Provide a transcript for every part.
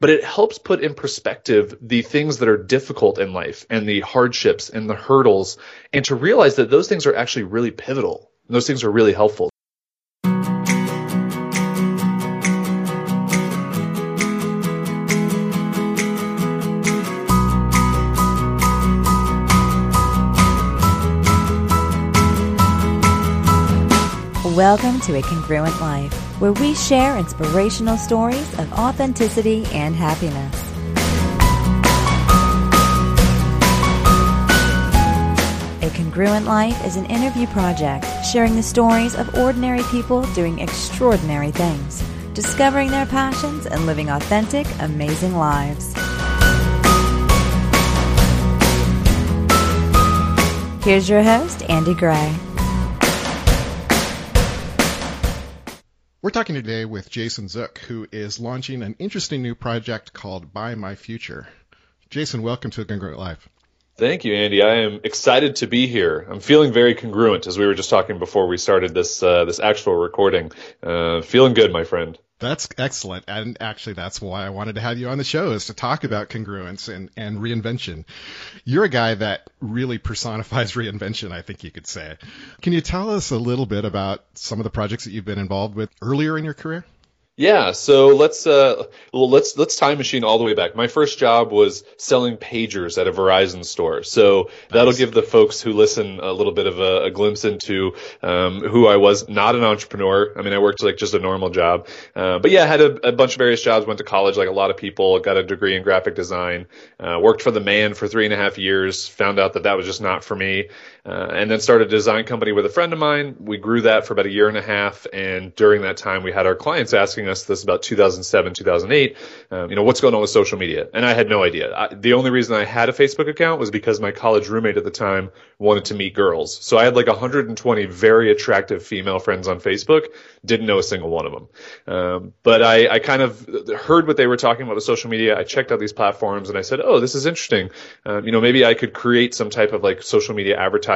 but it helps put in perspective the things that are difficult in life and the hardships and the hurdles and to realize that those things are actually really pivotal. Those things are really helpful. Welcome to A Congruent Life, where we share inspirational stories of authenticity and happiness. A Congruent Life is an interview project sharing the stories of ordinary people doing extraordinary things, discovering their passions, and living authentic, amazing lives. Here's your host, Andy Gray. We're talking today with Jason Zook, who is launching an interesting new project called Buy My Future. Jason, welcome to Congruent Life. Thank you, Andy. I am excited to be here. I'm feeling very congruent, as we were just talking before we started this uh, this actual recording. Uh, feeling good, my friend. That's excellent. And actually, that's why I wanted to have you on the show is to talk about congruence and, and reinvention. You're a guy that really personifies reinvention, I think you could say. Can you tell us a little bit about some of the projects that you've been involved with earlier in your career? Yeah, so let's uh, well let's let's time machine all the way back. My first job was selling pagers at a Verizon store, so nice. that'll give the folks who listen a little bit of a, a glimpse into um, who I was. Not an entrepreneur. I mean, I worked like just a normal job, uh, but yeah, I had a, a, bunch of various jobs. Went to college like a lot of people. Got a degree in graphic design. Uh, worked for the man for three and a half years. Found out that that was just not for me. Uh, and then started a design company with a friend of mine. We grew that for about a year and a half, and during that time, we had our clients asking us this about 2007, 2008. Um, you know, what's going on with social media? And I had no idea. I, the only reason I had a Facebook account was because my college roommate at the time wanted to meet girls. So I had like 120 very attractive female friends on Facebook. Didn't know a single one of them. Um, but I, I kind of heard what they were talking about with social media. I checked out these platforms and I said, oh, this is interesting. Um, you know, maybe I could create some type of like social media advertising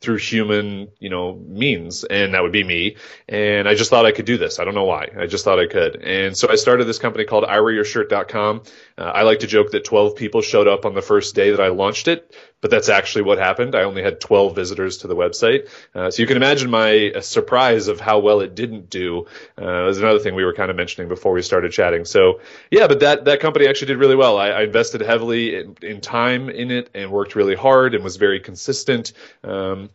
through human, you know, means, and that would be me. And I just thought I could do this. I don't know why. I just thought I could. And so I started this company called iwearyourshirt.com. Uh, I like to joke that 12 people showed up on the first day that I launched it, but that's actually what happened. I only had 12 visitors to the website. Uh, so you can imagine my uh, surprise of how well it didn't do. Uh, was another thing we were kind of mentioning before we started chatting. So yeah, but that, that company actually did really well. I, I invested heavily in, in, time in it and worked really hard and was very consistent. Um,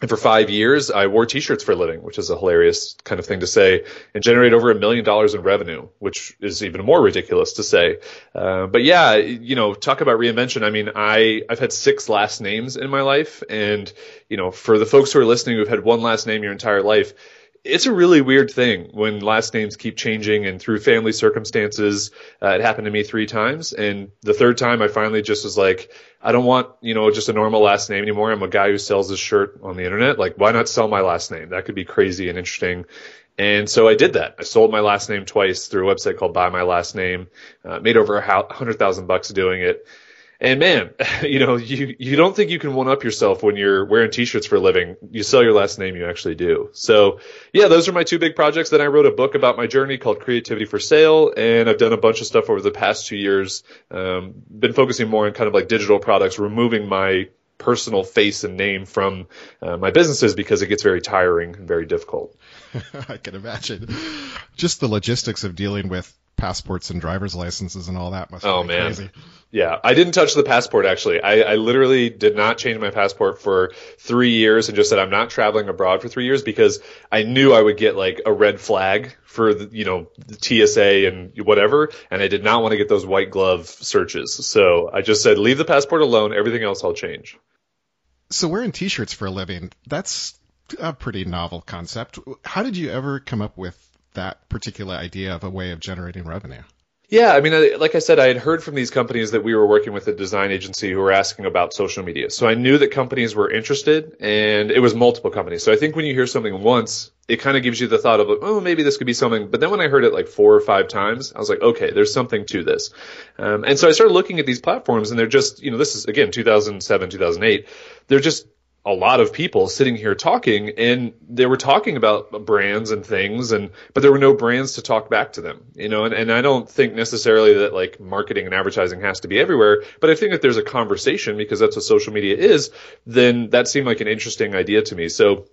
and for five years, I wore t-shirts for a living, which is a hilarious kind of thing to say, and generate over a million dollars in revenue, which is even more ridiculous to say. Uh, but yeah, you know, talk about reinvention. I mean, I, I've had six last names in my life. And, you know, for the folks who are listening who've had one last name your entire life, it's a really weird thing when last names keep changing and through family circumstances. Uh, it happened to me three times. And the third time I finally just was like, I don't want, you know, just a normal last name anymore. I'm a guy who sells his shirt on the internet. Like, why not sell my last name? That could be crazy and interesting. And so I did that. I sold my last name twice through a website called Buy My Last Name, uh, made over a hundred thousand bucks doing it. And man, you know, you, you don't think you can one up yourself when you're wearing t-shirts for a living. You sell your last name, you actually do. So yeah, those are my two big projects. Then I wrote a book about my journey called Creativity for Sale. And I've done a bunch of stuff over the past two years. Um, been focusing more on kind of like digital products, removing my personal face and name from uh, my businesses because it gets very tiring and very difficult. I can imagine. Just the logistics of dealing with passports and driver's licenses and all that must oh, be man. crazy. Yeah, I didn't touch the passport actually. I, I literally did not change my passport for three years and just said I'm not traveling abroad for three years because I knew I would get like a red flag for the, you know the TSA and whatever, and I did not want to get those white glove searches. So I just said leave the passport alone. Everything else I'll change. So wearing t-shirts for a living, that's a pretty novel concept. How did you ever come up with that particular idea of a way of generating revenue? Yeah, I mean, like I said, I had heard from these companies that we were working with a design agency who were asking about social media. So I knew that companies were interested and it was multiple companies. So I think when you hear something once, it kind of gives you the thought of, oh, maybe this could be something. But then when I heard it like four or five times, I was like, okay, there's something to this. Um, and so I started looking at these platforms and they're just, you know, this is again, 2007, 2008. They're just a lot of people sitting here talking and they were talking about brands and things and but there were no brands to talk back to them you know and, and i don't think necessarily that like marketing and advertising has to be everywhere but i think that there's a conversation because that's what social media is then that seemed like an interesting idea to me so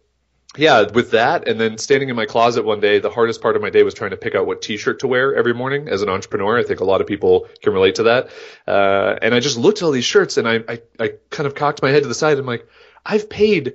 yeah, with that, and then standing in my closet one day, the hardest part of my day was trying to pick out what T-shirt to wear every morning as an entrepreneur. I think a lot of people can relate to that. Uh, and I just looked at all these shirts, and I, I, I kind of cocked my head to the side. And I'm like, I've paid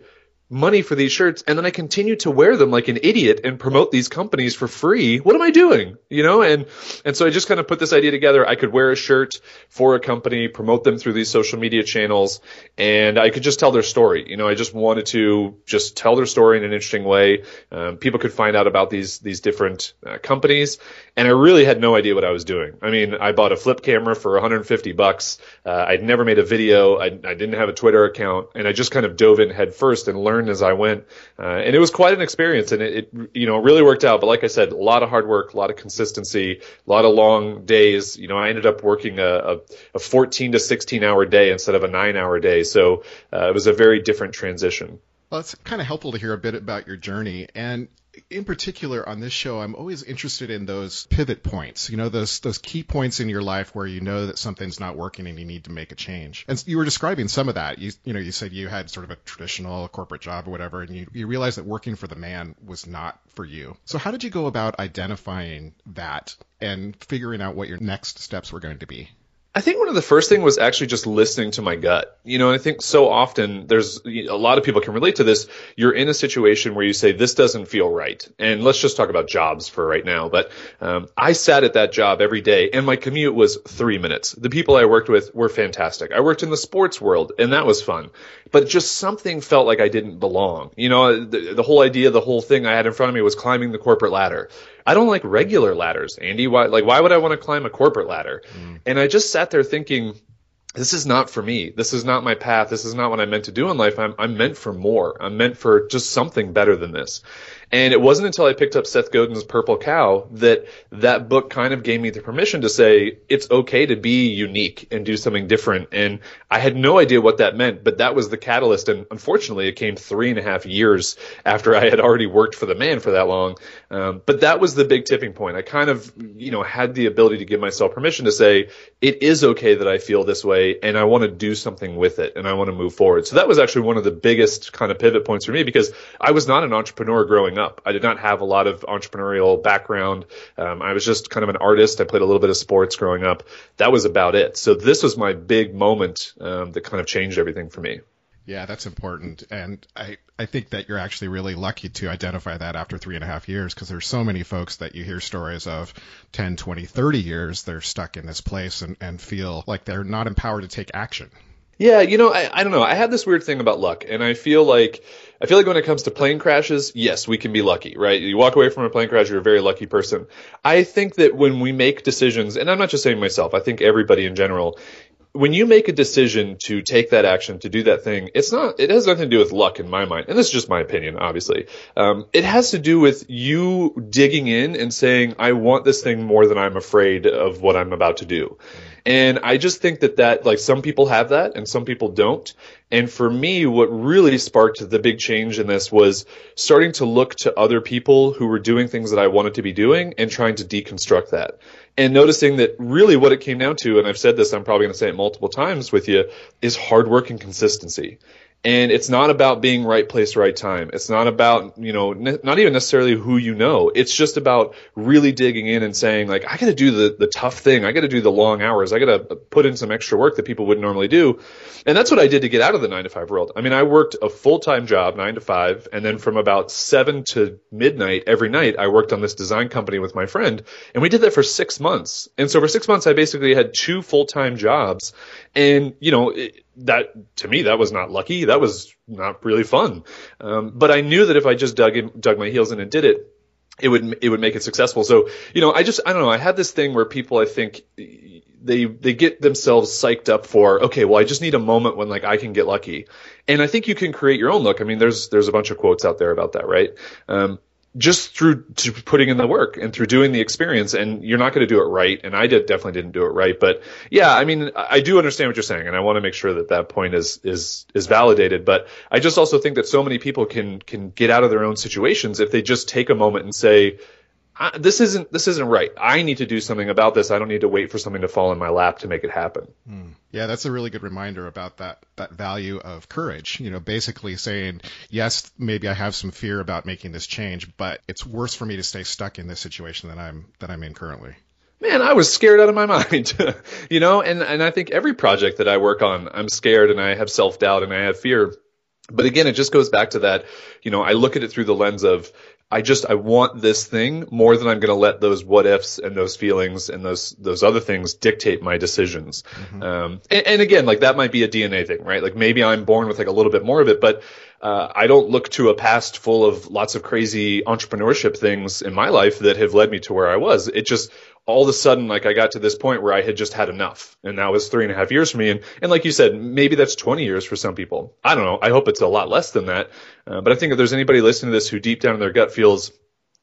money for these shirts and then I continue to wear them like an idiot and promote these companies for free. What am I doing? You know, and, and so I just kind of put this idea together. I could wear a shirt for a company, promote them through these social media channels, and I could just tell their story. You know, I just wanted to just tell their story in an interesting way. Um, people could find out about these, these different uh, companies and I really had no idea what I was doing. I mean, I bought a flip camera for 150 bucks. Uh, I'd never made a video. I, I, didn't have a Twitter account, and I just kind of dove in head first and learned as I went. Uh, and it was quite an experience, and it, it, you know really worked out. But like I said, a lot of hard work, a lot of consistency, a lot of long days. You know, I ended up working a, a, a 14 to 16 hour day instead of a nine hour day, so uh, it was a very different transition. Well, it's kind of helpful to hear a bit about your journey. And in particular on this show, I'm always interested in those pivot points, you know, those, those key points in your life where you know that something's not working and you need to make a change. And you were describing some of that. You, you know, you said you had sort of a traditional corporate job or whatever, and you, you realized that working for the man was not for you. So how did you go about identifying that and figuring out what your next steps were going to be? I think one of the first thing was actually just listening to my gut. You know, I think so often there's a lot of people can relate to this. You're in a situation where you say this doesn't feel right, and let's just talk about jobs for right now. But um, I sat at that job every day, and my commute was three minutes. The people I worked with were fantastic. I worked in the sports world, and that was fun. But just something felt like I didn't belong. You know, the, the whole idea, the whole thing I had in front of me was climbing the corporate ladder. I don't like regular ladders, Andy. Why, like, why would I want to climb a corporate ladder? Mm. And I just sat there thinking, this is not for me. This is not my path. This is not what I'm meant to do in life. I'm, I'm meant for more. I'm meant for just something better than this. And it wasn't until I picked up Seth Godin's Purple Cow that that book kind of gave me the permission to say it's okay to be unique and do something different. And I had no idea what that meant, but that was the catalyst. And unfortunately, it came three and a half years after I had already worked for the man for that long. Um, but that was the big tipping point. I kind of, you know, had the ability to give myself permission to say it is okay that I feel this way and I want to do something with it and I want to move forward. So that was actually one of the biggest kind of pivot points for me because I was not an entrepreneur growing up up. I did not have a lot of entrepreneurial background. Um, I was just kind of an artist. I played a little bit of sports growing up. That was about it. So this was my big moment um, that kind of changed everything for me. Yeah, that's important. And I, I think that you're actually really lucky to identify that after three and a half years because there's so many folks that you hear stories of 10, 20, 30 years, they're stuck in this place and, and feel like they're not empowered to take action. Yeah, you know, I, I don't know. I have this weird thing about luck, and I feel like I feel like when it comes to plane crashes, yes, we can be lucky, right? You walk away from a plane crash, you're a very lucky person. I think that when we make decisions, and I'm not just saying myself, I think everybody in general, when you make a decision to take that action, to do that thing, it's not, it has nothing to do with luck in my mind. And this is just my opinion, obviously. Um, it has to do with you digging in and saying, I want this thing more than I'm afraid of what I'm about to do. And I just think that that, like, some people have that and some people don't. And for me, what really sparked the big change in this was starting to look to other people who were doing things that I wanted to be doing and trying to deconstruct that. And noticing that really what it came down to, and I've said this, I'm probably going to say it multiple times with you, is hard work and consistency. And it's not about being right place, right time. It's not about, you know, ne- not even necessarily who you know. It's just about really digging in and saying, like, I gotta do the, the tough thing. I gotta do the long hours. I gotta put in some extra work that people wouldn't normally do. And that's what I did to get out of the nine to five world. I mean, I worked a full-time job, nine to five, and then from about seven to midnight every night, I worked on this design company with my friend. And we did that for six months. And so for six months, I basically had two full-time jobs. And, you know, it, that to me that was not lucky. That was not really fun. Um, but I knew that if I just dug in, dug my heels in and did it, it would it would make it successful. So you know, I just I don't know. I had this thing where people I think they they get themselves psyched up for okay, well I just need a moment when like I can get lucky, and I think you can create your own look. I mean, there's there's a bunch of quotes out there about that, right? Um, just through putting in the work and through doing the experience and you're not going to do it right and i did definitely didn't do it right but yeah i mean i do understand what you're saying and i want to make sure that that point is is is validated but i just also think that so many people can can get out of their own situations if they just take a moment and say this isn't this isn't right. I need to do something about this. I don't need to wait for something to fall in my lap to make it happen. Mm. Yeah, that's a really good reminder about that that value of courage. You know, basically saying, yes, maybe I have some fear about making this change, but it's worse for me to stay stuck in this situation than I'm that I'm in currently. Man, I was scared out of my mind. you know, and and I think every project that I work on, I'm scared and I have self doubt and I have fear. But again, it just goes back to that, you know, I look at it through the lens of I just I want this thing more than I'm going to let those what ifs and those feelings and those those other things dictate my decisions. Mm-hmm. Um, and, and, again, like that might be a DNA thing, right? Like maybe I'm born with like a little bit more of it, but uh, I don't look to a past full of lots of crazy entrepreneurship things in my life that have led me to where I was. It just all of a sudden, like I got to this point where I had just had enough. And that was three and a half years for me. And, and like you said, maybe that's 20 years for some people. I don't know. I hope it's a lot less than that. Uh, but I think if there's anybody listening to this who deep down in their gut feels,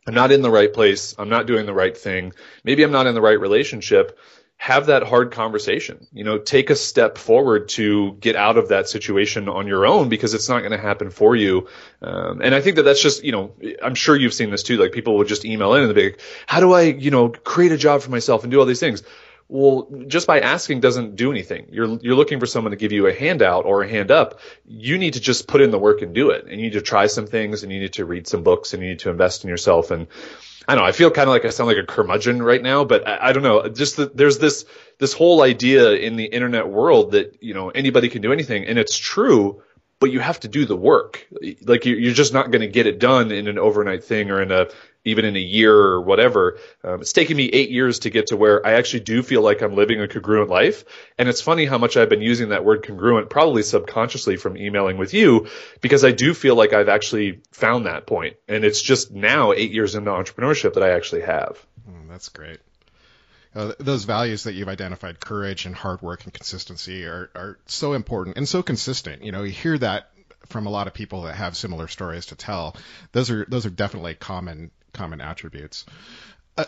I'm not in the right place. I'm not doing the right thing. Maybe I'm not in the right relationship have that hard conversation. You know, take a step forward to get out of that situation on your own because it's not going to happen for you. Um, and I think that that's just, you know, I'm sure you've seen this too. Like people will just email in and be like, how do I, you know, create a job for myself and do all these things? Well, just by asking doesn't do anything. You're you're looking for someone to give you a handout or a hand up. You need to just put in the work and do it. And you need to try some things and you need to read some books and you need to invest in yourself and I don't know. I feel kind of like I sound like a curmudgeon right now, but I, I don't know. Just the, there's this this whole idea in the internet world that you know anybody can do anything, and it's true, but you have to do the work. Like you're just not going to get it done in an overnight thing or in a even in a year or whatever. Um, it's taken me eight years to get to where I actually do feel like I'm living a congruent life. And it's funny how much I've been using that word congruent, probably subconsciously from emailing with you, because I do feel like I've actually found that point. And it's just now eight years into entrepreneurship that I actually have. Mm, that's great. Uh, those values that you've identified, courage and hard work and consistency, are, are so important and so consistent. You know, you hear that from a lot of people that have similar stories to tell. Those are those are definitely common common attributes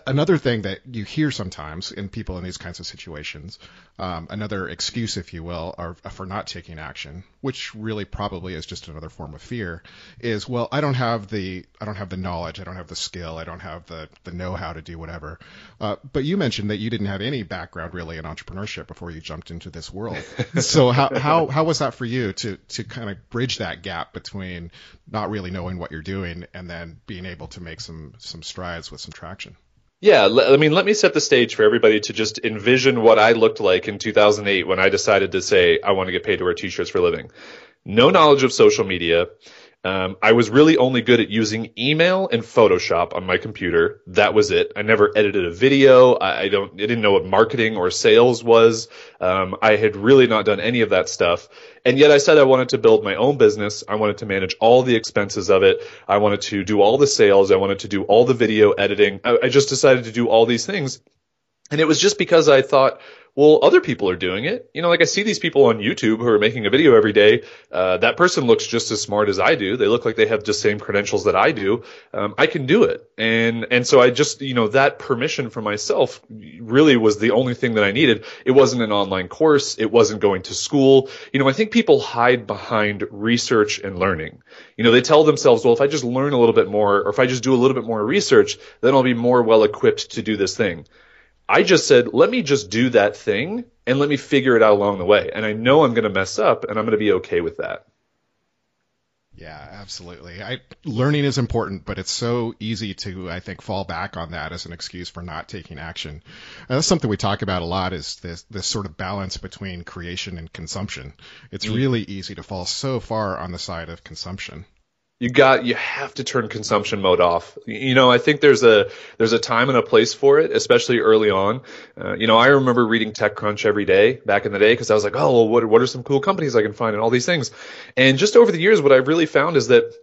another thing that you hear sometimes in people in these kinds of situations, um, another excuse, if you will, are, for not taking action, which really probably is just another form of fear, is well, I don't have the I don't have the knowledge, I don't have the skill, I don't have the the know how to do whatever. Uh, but you mentioned that you didn't have any background really in entrepreneurship before you jumped into this world. so how how how was that for you to to kind of bridge that gap between not really knowing what you're doing and then being able to make some some strides with some traction? Yeah, I mean, let me set the stage for everybody to just envision what I looked like in 2008 when I decided to say I want to get paid to wear t-shirts for a living. No knowledge of social media, um, I was really only good at using email and Photoshop on my computer. That was it. I never edited a video. I, I don't. I didn't know what marketing or sales was. Um, I had really not done any of that stuff. And yet I said I wanted to build my own business. I wanted to manage all the expenses of it. I wanted to do all the sales. I wanted to do all the video editing. I, I just decided to do all these things. And it was just because I thought, well, other people are doing it. You know, like I see these people on YouTube who are making a video every day. Uh, that person looks just as smart as I do. They look like they have the same credentials that I do. Um, I can do it. And, and so I just, you know, that permission for myself really was the only thing that I needed. It wasn't an online course. It wasn't going to school. You know, I think people hide behind research and learning. You know, they tell themselves, well, if I just learn a little bit more or if I just do a little bit more research, then I'll be more well equipped to do this thing. I just said, let me just do that thing and let me figure it out along the way. And I know I'm going to mess up and I'm going to be okay with that. Yeah, absolutely. I, learning is important, but it's so easy to, I think, fall back on that as an excuse for not taking action. And that's something we talk about a lot is this, this sort of balance between creation and consumption. It's mm. really easy to fall so far on the side of consumption you got you have to turn consumption mode off. You know i think there's a there's a time and a place for it especially early on. Uh, you know i remember reading techcrunch every day back in the day because i was like oh well, what, what are some cool companies i can find and all these things? And just over the years what i've really found is that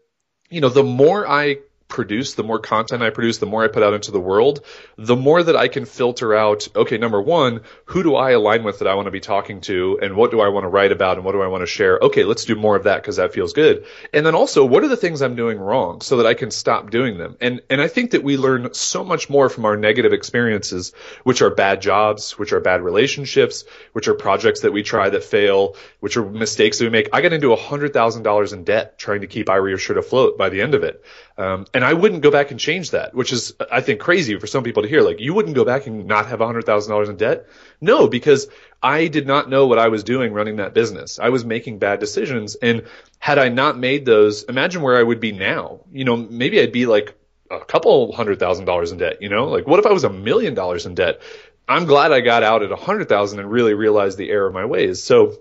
you know the more i produce, the more content I produce, the more I put out into the world, the more that I can filter out, okay, number one, who do I align with that I want to be talking to and what do I want to write about and what do I want to share? Okay, let's do more of that because that feels good. And then also, what are the things I'm doing wrong so that I can stop doing them? And, and I think that we learn so much more from our negative experiences, which are bad jobs, which are bad relationships, which are projects that we try that fail, which are mistakes that we make. I got into $100,000 in debt trying to keep IWearYourShirt afloat by the end of it. Um, and I wouldn't go back and change that, which is, I think, crazy for some people to hear. Like, you wouldn't go back and not have $100,000 in debt? No, because I did not know what I was doing running that business. I was making bad decisions. And had I not made those, imagine where I would be now. You know, maybe I'd be like a couple hundred thousand dollars in debt, you know? Like, what if I was a million dollars in debt? I'm glad I got out at a hundred thousand and really realized the error of my ways. So,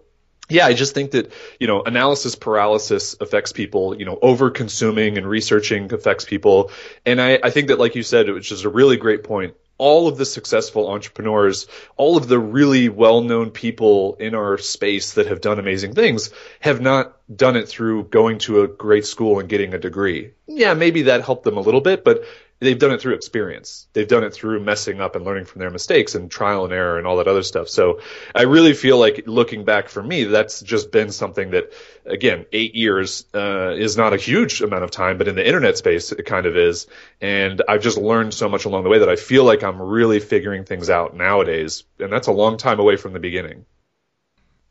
yeah, I just think that, you know, analysis paralysis affects people, you know, over consuming and researching affects people. And I, I think that, like you said, which is a really great point, all of the successful entrepreneurs, all of the really well known people in our space that have done amazing things have not done it through going to a great school and getting a degree. Yeah, maybe that helped them a little bit, but they've done it through experience. They've done it through messing up and learning from their mistakes and trial and error and all that other stuff. So I really feel like looking back for me, that's just been something that, again, eight years uh, is not a huge amount of time, but in the internet space, it kind of is. And I've just learned so much along the way that I feel like I'm really figuring things out nowadays. And that's a long time away from the beginning.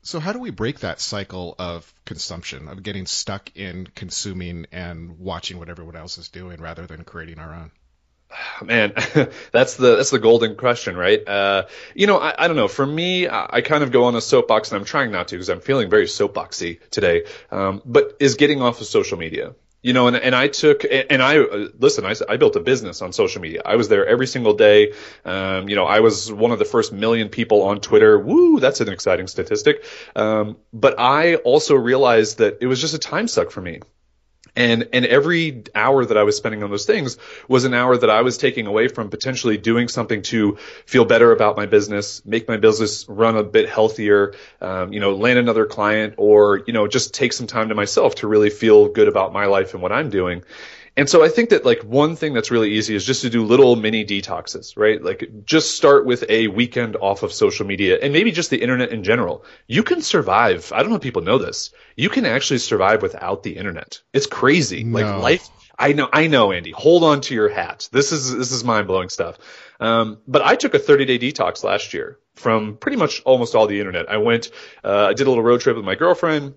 So how do we break that cycle of consumption, of getting stuck in consuming and watching what everyone else is doing rather than creating our own? Man, that's the that's the golden question, right? Uh, you know, I, I, don't know. For me, I, I, kind of go on a soapbox, and I'm trying not to because I'm feeling very soapboxy today. Um, but is getting off of social media you know, and, and I took, and I, listen, I, I built a business on social media. I was there every single day. Um, you know, I was one of the first million people on Twitter. Woo, that's an exciting statistic. Um, but I also realized that it was just a time suck for me. And, and every hour that I was spending on those things was an hour that I was taking away from potentially doing something to feel better about my business, make my business run a bit healthier, um, you know, land another client or, you know, just take some time to myself to really feel good about my life and what I'm doing. And so I think that like one thing that's really easy is just to do little mini detoxes, right? Like just start with a weekend off of social media and maybe just the internet in general. You can survive. I don't know if people know this. You can actually survive without the internet. It's crazy. No. Like life. I know, I know, Andy. Hold on to your hat. This is this is mind blowing stuff. Um, but I took a 30 day detox last year from pretty much almost all the internet. I went, uh, I did a little road trip with my girlfriend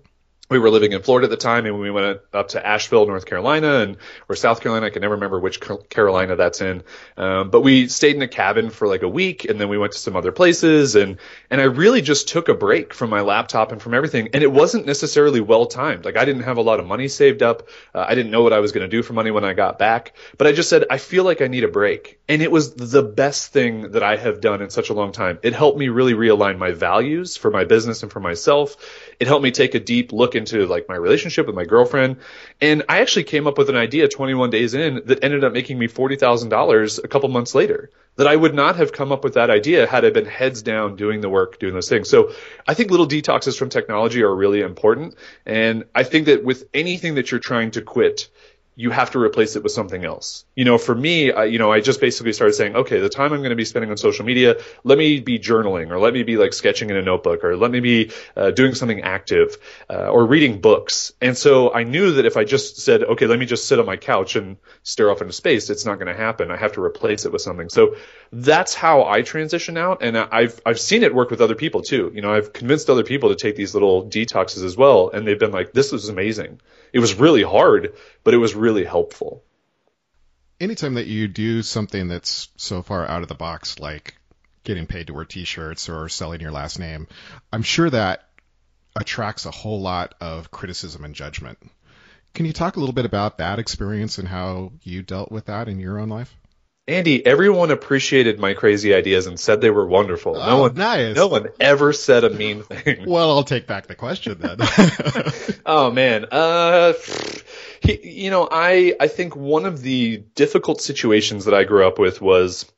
we were living in Florida at the time, and we went up to Asheville, North Carolina, and or South Carolina. I can never remember which Carolina that's in. Um, but we stayed in a cabin for like a week, and then we went to some other places, and and I really just took a break from my laptop and from everything. And it wasn't necessarily well timed. Like I didn't have a lot of money saved up. Uh, I didn't know what I was going to do for money when I got back. But I just said I feel like I need a break, and it was the best thing that I have done in such a long time. It helped me really realign my values for my business and for myself. It helped me take a deep look into like my relationship with my girlfriend. And I actually came up with an idea 21 days in that ended up making me $40,000 a couple months later that I would not have come up with that idea had I been heads down doing the work, doing those things. So I think little detoxes from technology are really important. And I think that with anything that you're trying to quit, you have to replace it with something else. You know, for me, I, you know, I just basically started saying, okay, the time I'm going to be spending on social media, let me be journaling or let me be like sketching in a notebook or let me be uh, doing something active uh, or reading books. And so I knew that if I just said, okay, let me just sit on my couch and stare off into space, it's not going to happen. I have to replace it with something. So that's how I transition out. And I've, I've seen it work with other people too. You know, I've convinced other people to take these little detoxes as well. And they've been like, this is amazing. It was really hard, but it was really helpful. Anytime that you do something that's so far out of the box, like getting paid to wear t-shirts or selling your last name, I'm sure that attracts a whole lot of criticism and judgment. Can you talk a little bit about that experience and how you dealt with that in your own life? Andy, everyone appreciated my crazy ideas and said they were wonderful. No oh, one, nice. no one ever said a mean thing. well, I'll take back the question then. oh man, uh, he, you know, I I think one of the difficult situations that I grew up with was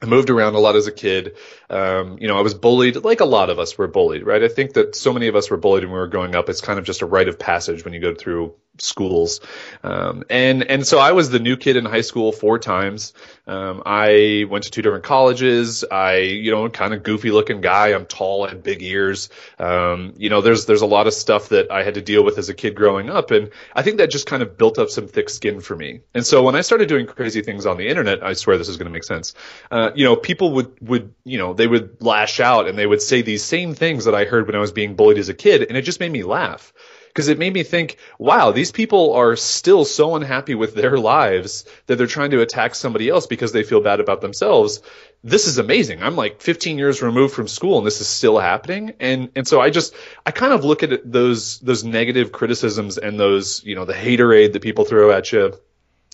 I moved around a lot as a kid. Um, you know, I was bullied, like a lot of us were bullied, right? I think that so many of us were bullied when we were growing up. It's kind of just a rite of passage when you go through schools. Um, and, and so I was the new kid in high school four times. Um, I went to two different colleges. I, you know, kind of goofy looking guy. I'm tall, and big ears. Um, you know, there's, there's a lot of stuff that I had to deal with as a kid growing up. And I think that just kind of built up some thick skin for me. And so when I started doing crazy things on the internet, I swear this is going to make sense. Uh, you know, people would, would, you know, they would lash out and they would say these same things that I heard when I was being bullied as a kid. And it just made me laugh because it made me think, wow, these people are still so unhappy with their lives that they're trying to attack somebody else because they feel bad about themselves. This is amazing. I'm like 15 years removed from school and this is still happening. And, and so I just, I kind of look at those, those negative criticisms and those, you know, the haterade that people throw at you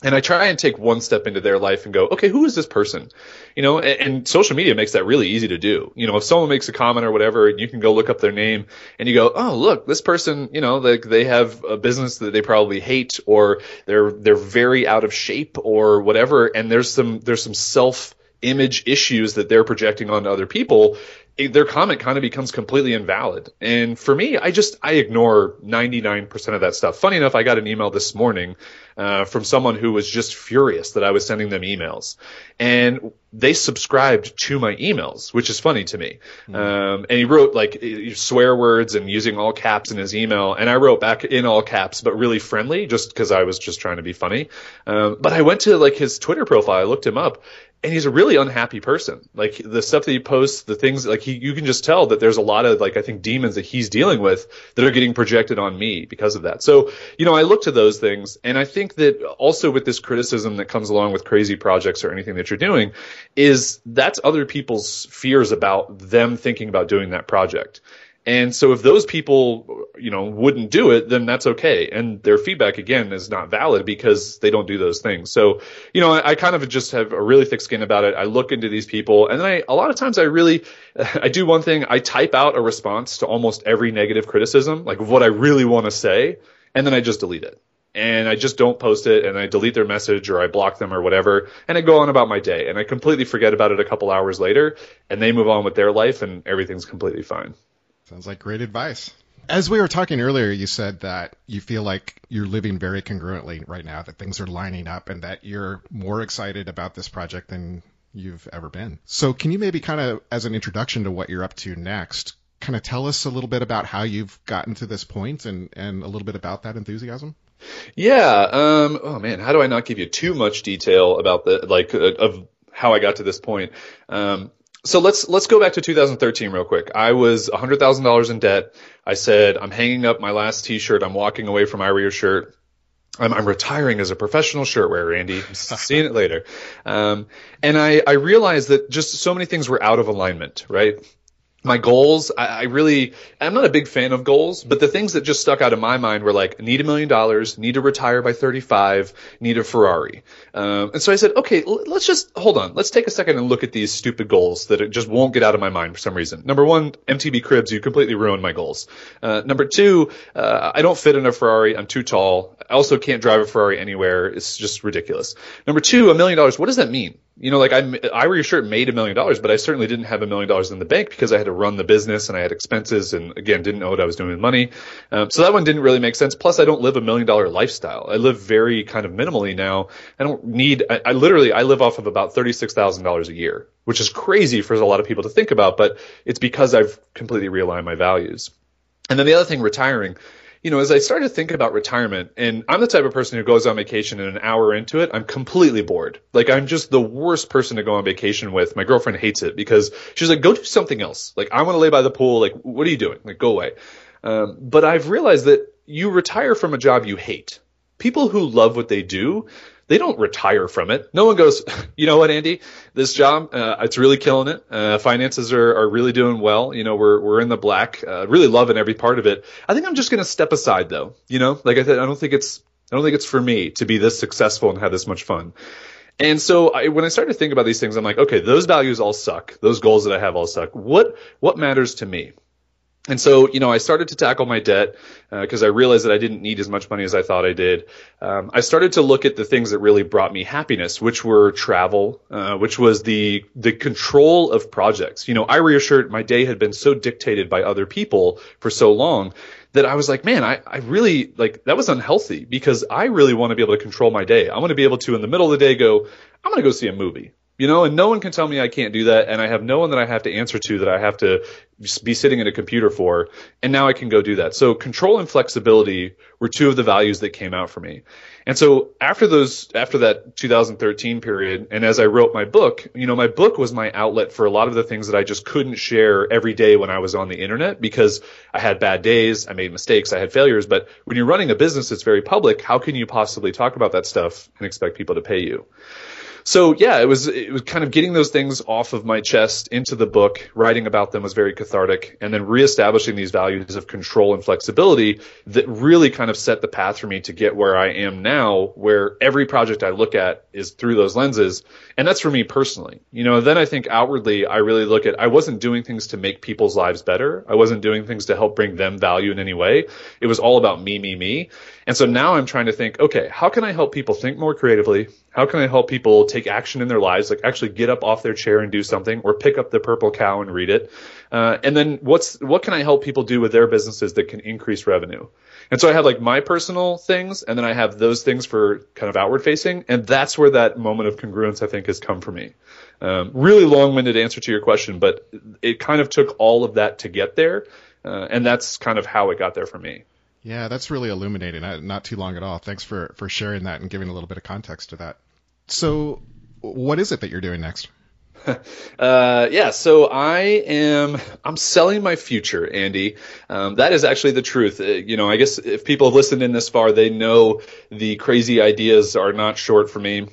and I try and take one step into their life and go, okay, who is this person? You know, and, and, social media makes that really easy to do. You know, if someone makes a comment or whatever, you can go look up their name and you go, oh, look, this person, you know, like they have a business that they probably hate or they're, they're very out of shape or whatever. And there's some, there's some self image issues that they're projecting onto other people their comment kind of becomes completely invalid. And for me, I just I ignore 99% of that stuff. Funny enough, I got an email this morning uh, from someone who was just furious that I was sending them emails, and they subscribed to my emails, which is funny to me. Mm-hmm. Um, and he wrote like swear words and using all caps in his email, and I wrote back in all caps, but really friendly, just because I was just trying to be funny. Um, but I went to like his Twitter profile, I looked him up, and he's a really unhappy person. Like the stuff that he posts, the things like he, you can just tell that there's a lot of like I think demons that he's dealing with that are getting projected on me because of that. So you know I look to those things, and I think that also with this criticism that comes along with crazy projects or anything that you're doing, is that's other people's fears about them thinking about doing that project. And so if those people, you know, wouldn't do it, then that's okay. And their feedback again is not valid because they don't do those things. So, you know, I, I, kind of just have a really thick skin about it. I look into these people and then I, a lot of times I really, I do one thing. I type out a response to almost every negative criticism, like what I really want to say. And then I just delete it and I just don't post it and I delete their message or I block them or whatever and I go on about my day and I completely forget about it a couple hours later and they move on with their life and everything's completely fine. Sounds like great advice. As we were talking earlier, you said that you feel like you're living very congruently right now, that things are lining up, and that you're more excited about this project than you've ever been. So, can you maybe kind of, as an introduction to what you're up to next, kind of tell us a little bit about how you've gotten to this point and, and a little bit about that enthusiasm? Yeah. Um, oh man, how do I not give you too much detail about the like uh, of how I got to this point? Um, so let's let's go back to 2013 real quick. I was $100,000 in debt. I said I'm hanging up my last T-shirt. I'm walking away from Your Shirt. I'm, I'm retiring as a professional shirt wearer, Andy. Seeing it later. Um, and I, I realized that just so many things were out of alignment, right? My goals, I, I, really, I'm not a big fan of goals, but the things that just stuck out of my mind were like, need a million dollars, need to retire by 35, need a Ferrari. Um, and so I said, okay, l- let's just, hold on, let's take a second and look at these stupid goals that it just won't get out of my mind for some reason. Number one, MTV Cribs, you completely ruined my goals. Uh, number two, uh, I don't fit in a Ferrari, I'm too tall. I also can't drive a Ferrari anywhere. It's just ridiculous. Number two, a million dollars, what does that mean? You know, like I, Your Shirt made a million dollars, but I certainly didn't have a million dollars in the bank because I had to run the business and I had expenses and again, didn't know what I was doing with money. Um, so that one didn't really make sense. Plus I don't live a million dollar lifestyle. I live very kind of minimally now. I don't need, I, I literally, I live off of about $36,000 a year, which is crazy for a lot of people to think about, but it's because I've completely realigned my values. And then the other thing, retiring, you know, as I started to think about retirement, and I'm the type of person who goes on vacation and an hour into it, I'm completely bored. Like I'm just the worst person to go on vacation with. My girlfriend hates it because she's like, go do something else. Like I want to lay by the pool. Like what are you doing? Like go away. Um, but I've realized that you retire from a job you hate. People who love what they do, they don't retire from it. No one goes, you know what, Andy, this job, uh, it's really killing it. Uh, finances are, are really doing well. You know, we're, we're in the black, uh, really loving every part of it. I think I'm just going to step aside though. You know, like I said, I don't think it's, I don't think it's for me to be this successful and have this much fun. And so I, when I started to think about these things, I'm like, okay, those values all suck. Those goals that I have all suck. What, what matters to me? And so, you know, I started to tackle my debt because uh, I realized that I didn't need as much money as I thought I did. Um, I started to look at the things that really brought me happiness, which were travel, uh, which was the the control of projects. You know, I reassured my day had been so dictated by other people for so long that I was like, man, I, I really like that was unhealthy because I really want to be able to control my day. I want to be able to in the middle of the day go, I'm going to go see a movie you know, and no one can tell me I can't do that. And I have no one that I have to answer to that I have to be sitting at a computer for. And now I can go do that. So control and flexibility were two of the values that came out for me. And so after those, after that 2013 period, and as I wrote my book, you know, my book was my outlet for a lot of the things that I just couldn't share every day when I was on the internet because I had bad days, I made mistakes, I had failures. But when you're running a business that's very public, how can you possibly talk about that stuff and expect people to pay you? So yeah, it was it was kind of getting those things off of my chest into the book. Writing about them was very cathartic, and then reestablishing these values of control and flexibility that really kind of set the path for me to get where I am now, where every project I look at is through those lenses, and that's for me personally. You know, then I think outwardly, I really look at I wasn't doing things to make people's lives better. I wasn't doing things to help bring them value in any way. It was all about me, me, me. And so now I'm trying to think, okay, how can I help people think more creatively? How can I help people take action in their lives, like actually get up off their chair and do something, or pick up the Purple Cow and read it? Uh, and then what's what can I help people do with their businesses that can increase revenue? And so I have like my personal things, and then I have those things for kind of outward facing, and that's where that moment of congruence I think has come for me. Um, really long-winded answer to your question, but it kind of took all of that to get there, uh, and that's kind of how it got there for me. Yeah, that's really illuminating. Not too long at all. Thanks for, for sharing that and giving a little bit of context to that. So, what is it that you're doing next? Uh, yeah, so I am I'm selling my future, Andy. Um, that is actually the truth. Uh, you know, I guess if people have listened in this far, they know the crazy ideas are not short for me.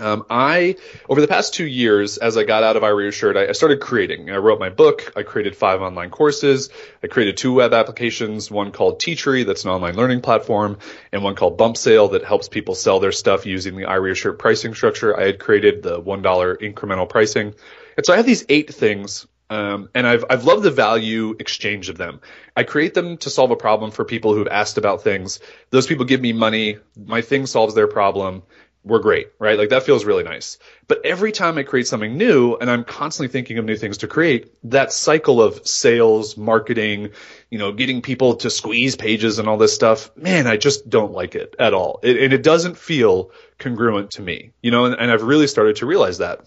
Um, I, over the past two years, as I got out of IWearYourShirt, I, I started creating. I wrote my book. I created five online courses. I created two web applications, one called Teachery, that's an online learning platform, and one called Bump Sale that helps people sell their stuff using the IWearYourShirt pricing structure. I had created the $1 incremental pricing. And so I have these eight things um, and I've I've loved the value exchange of them. I create them to solve a problem for people who've asked about things. Those people give me money. My thing solves their problem we're great, right? Like that feels really nice. But every time I create something new and I'm constantly thinking of new things to create, that cycle of sales, marketing, you know, getting people to squeeze pages and all this stuff, man, I just don't like it at all. It, and it doesn't feel congruent to me, you know, and, and I've really started to realize that.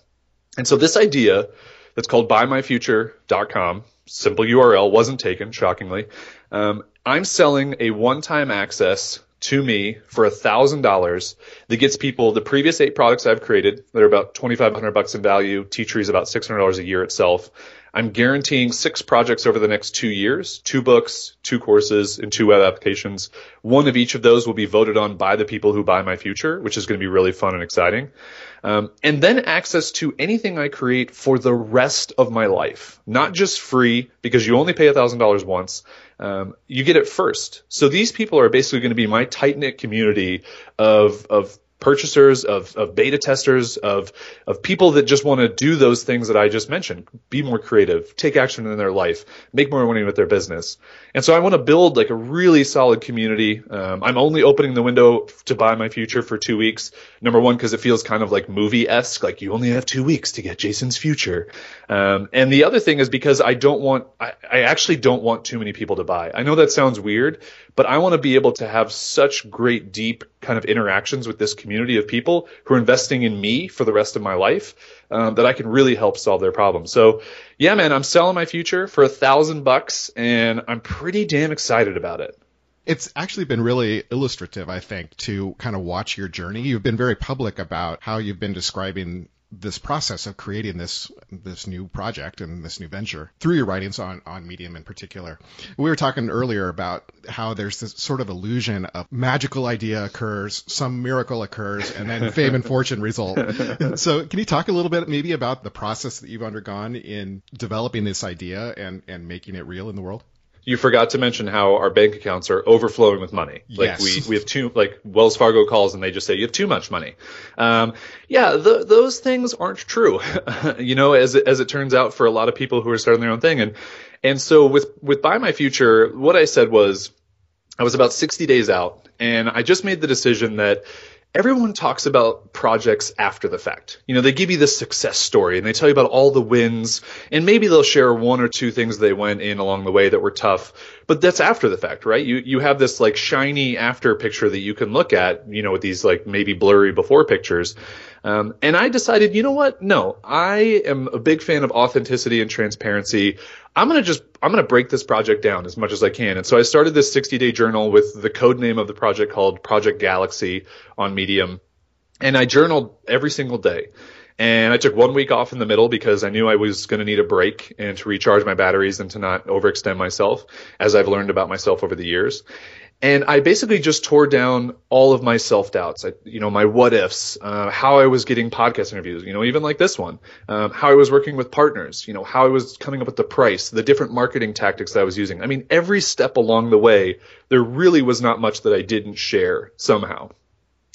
And so this idea that's called buymyfuture.com, simple URL, wasn't taken, shockingly. Um, I'm selling a one-time access to me for a thousand dollars that gets people the previous eight products I've created that are about twenty five hundred bucks in value. Teachery is about six hundred dollars a year itself. I'm guaranteeing six projects over the next two years, two books, two courses, and two web applications. One of each of those will be voted on by the people who buy my future, which is going to be really fun and exciting. Um, and then access to anything I create for the rest of my life, not just free because you only pay $1,000 once. Um, you get it first. So these people are basically going to be my tight knit community of, of purchasers, of, of beta testers, of, of people that just want to do those things that I just mentioned. Be more creative, take action in their life, make more money with their business. And so I want to build like a really solid community. Um, I'm only opening the window to buy my future for two weeks. Number one, because it feels kind of like movie esque, like you only have two weeks to get Jason's future. Um, and the other thing is because I don't want, I, I actually don't want too many people to buy. I know that sounds weird, but I want to be able to have such great, deep kind of interactions with this community of people who are investing in me for the rest of my life um, that I can really help solve their problems. So, yeah, man, I'm selling my future for a thousand bucks, and I'm pretty damn excited about it. It's actually been really illustrative, I think, to kind of watch your journey. You've been very public about how you've been describing this process of creating this this new project and this new venture through your writings on on Medium in particular. We were talking earlier about how there's this sort of illusion of magical idea occurs, some miracle occurs, and then fame and fortune result. so, can you talk a little bit maybe about the process that you've undergone in developing this idea and and making it real in the world? You forgot to mention how our bank accounts are overflowing with money. Like yes. we, we have too, like Wells Fargo calls and they just say you have too much money. Um, yeah, those things aren't true. you know, as it, as it turns out for a lot of people who are starting their own thing. And, and so with, with Buy My Future, what I said was I was about 60 days out and I just made the decision that everyone talks about projects after the fact. You know, they give you this success story and they tell you about all the wins and maybe they'll share one or two things they went in along the way that were tough, but that's after the fact, right? You, you have this like shiny after picture that you can look at, you know, with these like maybe blurry before pictures. Um, and I decided, you know what? No, I am a big fan of authenticity and transparency. I'm going to just, I'm going to break this project down as much as I can. And so I started this 60 day journal with the code name of the project called Project Galaxy on Medium. And I journaled every single day. And I took one week off in the middle because I knew I was going to need a break and to recharge my batteries and to not overextend myself as I've learned about myself over the years. And I basically just tore down all of my self doubts, you know, my what ifs, uh, how I was getting podcast interviews, you know, even like this one, um, how I was working with partners, you know, how I was coming up with the price, the different marketing tactics that I was using. I mean, every step along the way, there really was not much that I didn't share somehow.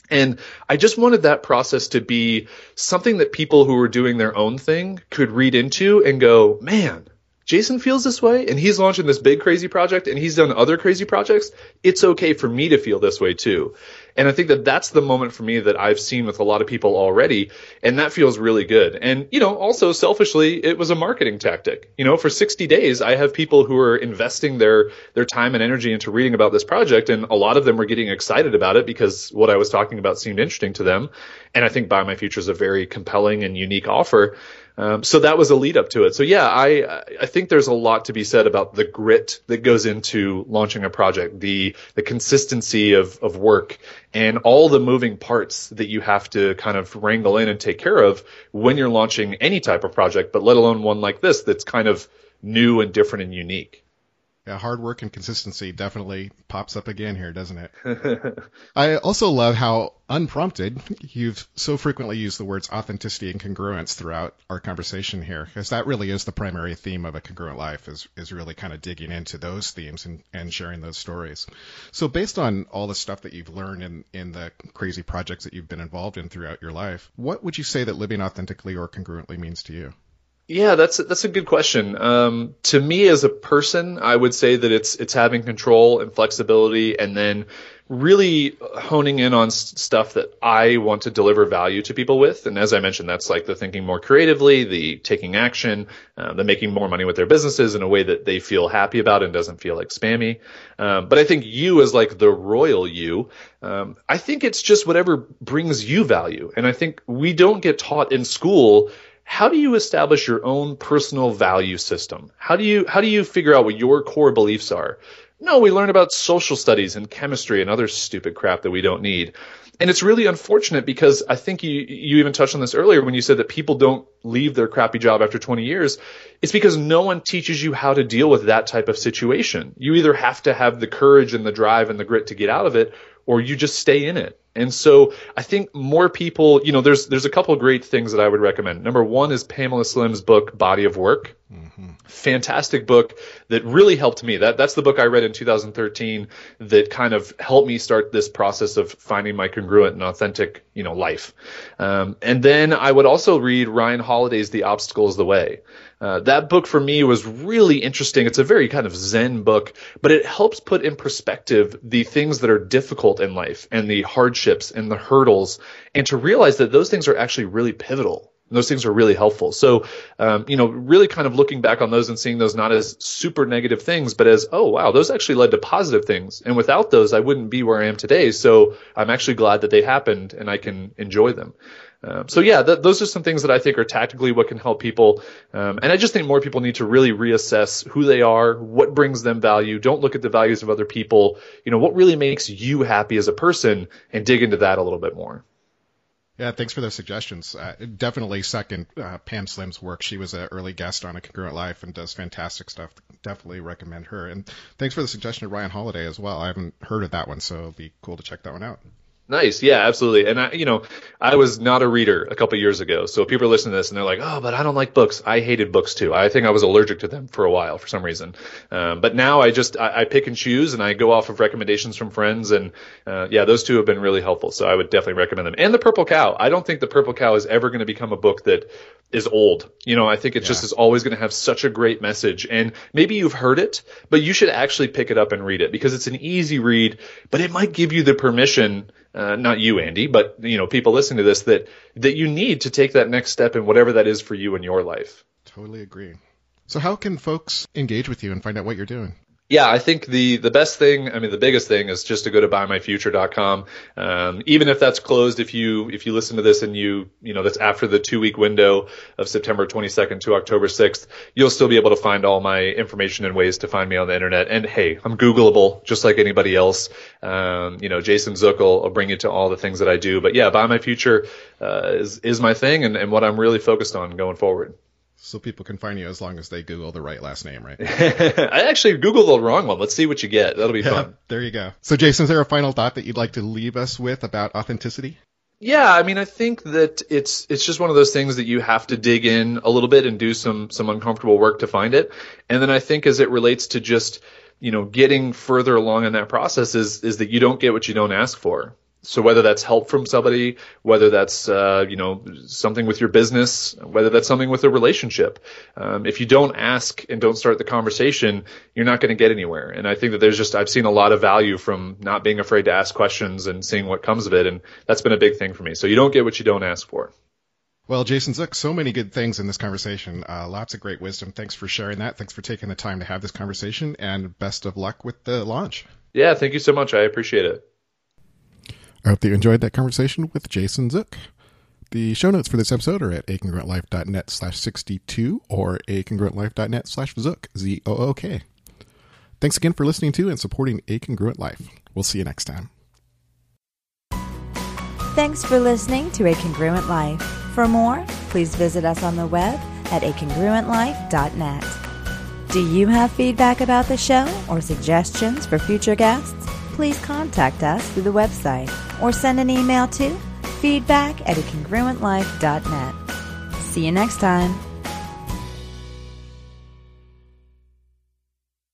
And I just wanted that process to be something that people who were doing their own thing could read into and go, man, Jason feels this way and he's launching this big crazy project and he's done other crazy projects, it's okay for me to feel this way too. And I think that that's the moment for me that I've seen with a lot of people already. And that feels really good. And, you know, also selfishly, it was a marketing tactic. You know, for 60 days, I have people who are investing their, their time and energy into reading about this project. And a lot of them were getting excited about it because what I was talking about seemed interesting to them. And I think Buy My Future is a very compelling and unique offer. Um, so that was a lead up to it. So yeah, I I think there's a lot to be said about the grit that goes into launching a project, the the consistency of of work, and all the moving parts that you have to kind of wrangle in and take care of when you're launching any type of project, but let alone one like this that's kind of new and different and unique. Yeah, hard work and consistency definitely pops up again here, doesn't it? I also love how unprompted you've so frequently used the words authenticity and congruence throughout our conversation here, because that really is the primary theme of a congruent life is, is really kind of digging into those themes and, and sharing those stories. So based on all the stuff that you've learned in, in the crazy projects that you've been involved in throughout your life, what would you say that living authentically or congruently means to you? Yeah, that's a, that's a good question. Um, to me, as a person, I would say that it's it's having control and flexibility, and then really honing in on stuff that I want to deliver value to people with. And as I mentioned, that's like the thinking more creatively, the taking action, uh, the making more money with their businesses in a way that they feel happy about and doesn't feel like spammy. Um, but I think you as like the royal you, um, I think it's just whatever brings you value. And I think we don't get taught in school how do you establish your own personal value system? How do you how do you figure out what your core beliefs are? No, we learn about social studies and chemistry and other stupid crap that we don't need. And it's really unfortunate because I think you you even touched on this earlier when you said that people don't leave their crappy job after 20 years. It's because no one teaches you how to deal with that type of situation. You either have to have the courage and the drive and the grit to get out of it or you just stay in it. And so I think more people, you know, there's there's a couple of great things that I would recommend. Number one is Pamela Slim's book Body of Work. Mm-hmm. Fantastic book that really helped me. That that's the book I read in 2013 that kind of helped me start this process of finding my congruent and authentic, you know, life. Um, and then I would also read Ryan Holiday's The Obstacle is the Way. Uh, that book for me was really interesting. It's a very kind of Zen book, but it helps put in perspective the things that are difficult in life and the hardships and the hurdles, and to realize that those things are actually really pivotal. Those things are really helpful. So, um, you know, really kind of looking back on those and seeing those not as super negative things, but as, oh, wow, those actually led to positive things. And without those, I wouldn't be where I am today. So I'm actually glad that they happened and I can enjoy them. Um, so yeah, th- those are some things that I think are tactically what can help people. Um, and I just think more people need to really reassess who they are, what brings them value. Don't look at the values of other people. You know, what really makes you happy as a person and dig into that a little bit more. Yeah, thanks for those suggestions. Uh, definitely second uh, Pam Slim's work. She was an early guest on A Congruent Life and does fantastic stuff. Definitely recommend her. And thanks for the suggestion of Ryan Holiday as well. I haven't heard of that one, so it'll be cool to check that one out. Nice. Yeah, absolutely. And I, you know, I was not a reader a couple years ago. So people are listening to this and they're like, oh, but I don't like books. I hated books too. I think I was allergic to them for a while for some reason. Um, but now I just, I, I, pick and choose and I go off of recommendations from friends. And, uh, yeah, those two have been really helpful. So I would definitely recommend them. And The Purple Cow. I don't think The Purple Cow is ever going to become a book that is old. You know, I think it yeah. just is always going to have such a great message. And maybe you've heard it, but you should actually pick it up and read it because it's an easy read, but it might give you the permission uh, not you, Andy, but you know, people listening to this that that you need to take that next step in whatever that is for you in your life. Totally agree. So how can folks engage with you and find out what you're doing? Yeah, I think the the best thing, I mean, the biggest thing is just to go to buymyfuture.com. Um, even if that's closed, if you if you listen to this and you you know that's after the two week window of September 22nd to October 6th, you'll still be able to find all my information and ways to find me on the internet. And hey, I'm Googleable just like anybody else. Um, you know, Jason Zook will, will, bring you to all the things that I do. But yeah, Buy My Future uh, is is my thing and, and what I'm really focused on going forward. So people can find you as long as they Google the right last name, right? I actually Googled the wrong one. Let's see what you get. That'll be yeah, fun. There you go. So Jason, is there a final thought that you'd like to leave us with about authenticity? Yeah, I mean, I think that it's it's just one of those things that you have to dig in a little bit and do some some uncomfortable work to find it. And then I think as it relates to just you know getting further along in that process is is that you don't get what you don't ask for so whether that's help from somebody, whether that's uh, you know something with your business, whether that's something with a relationship, um, if you don't ask and don't start the conversation, you're not going to get anywhere. And I think that there's just I've seen a lot of value from not being afraid to ask questions and seeing what comes of it, and that's been a big thing for me. So you don't get what you don't ask for. Well, Jason Zook, so many good things in this conversation. Uh, lots of great wisdom. Thanks for sharing that. Thanks for taking the time to have this conversation, and best of luck with the launch. Yeah, thank you so much. I appreciate it. I hope that you enjoyed that conversation with Jason Zook. The show notes for this episode are at acongruentlife.net slash 62 or acongruentlife.net slash Zook, Z-O-O-K. Thanks again for listening to and supporting A Congruent Life. We'll see you next time. Thanks for listening to A Congruent Life. For more, please visit us on the web at acongruentlife.net. Do you have feedback about the show or suggestions for future guests? Please contact us through the website or send an email to feedback at acongruentlife.net. See you next time.